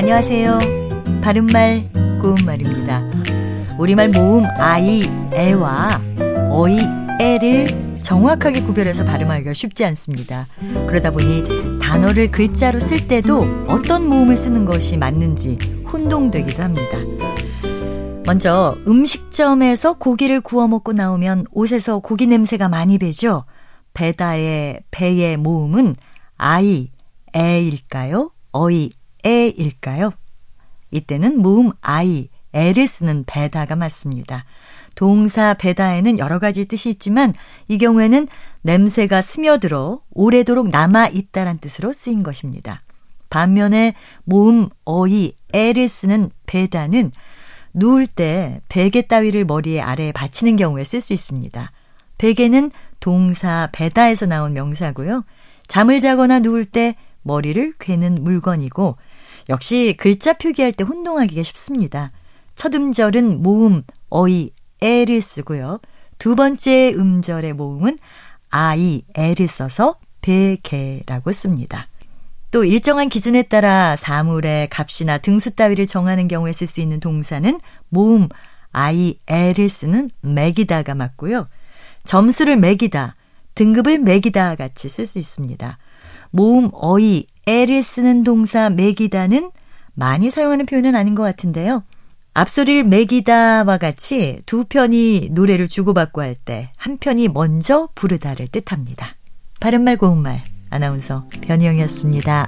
안녕하세요. 바른말, 고운말입니다. 우리말 모음 아이, 애와 어이, 애를 정확하게 구별해서 발음하기가 쉽지 않습니다. 그러다 보니 단어를 글자로 쓸 때도 어떤 모음을 쓰는 것이 맞는지 혼동되기도 합니다. 먼저 음식점에서 고기를 구워 먹고 나오면 옷에서 고기 냄새가 많이 배죠. 배다의 배의 모음은 아이, 애일까요? 어이, 애일까요? 이때는 모음 아이, 애를 쓰는 배다가 맞습니다. 동사 배다에는 여러 가지 뜻이 있지만 이 경우에는 냄새가 스며들어 오래도록 남아 있다란 뜻으로 쓰인 것입니다. 반면에 모음 어이, 애를 쓰는 배다는 누울 때 베개 따위를 머리에 아래에 받치는 경우에 쓸 수 있습니다. 베개는 동사 베다에서 나온 명사고요. 잠을 자거나 누울 때 머리를 괴는 물건이고 역시 글자 표기할 때 혼동하기가 쉽습니다. 첫 음절은 모음 어이 애를 쓰고요. 두 번째 음절의 모음은 아이 애를 써서 베개라고 씁니다. 또 일정한 기준에 따라 사물의 값이나 등수 따위를 정하는 경우에 쓸 수 있는 동사는 모음 I, L을 쓰는 매기다가 맞고요. 점수를 매기다, 등급을 매기다 같이 쓸 수 있습니다. 모음 어이, L을 쓰는 동사 매기다는 많이 사용하는 표현은 아닌 것 같은데요. 앞소리를 매기다와 같이 두 편이 노래를 주고받고 할 때 한 편이 먼저 부르다를 뜻합니다. 바른말 고운말 아나운서 변희영이었습니다.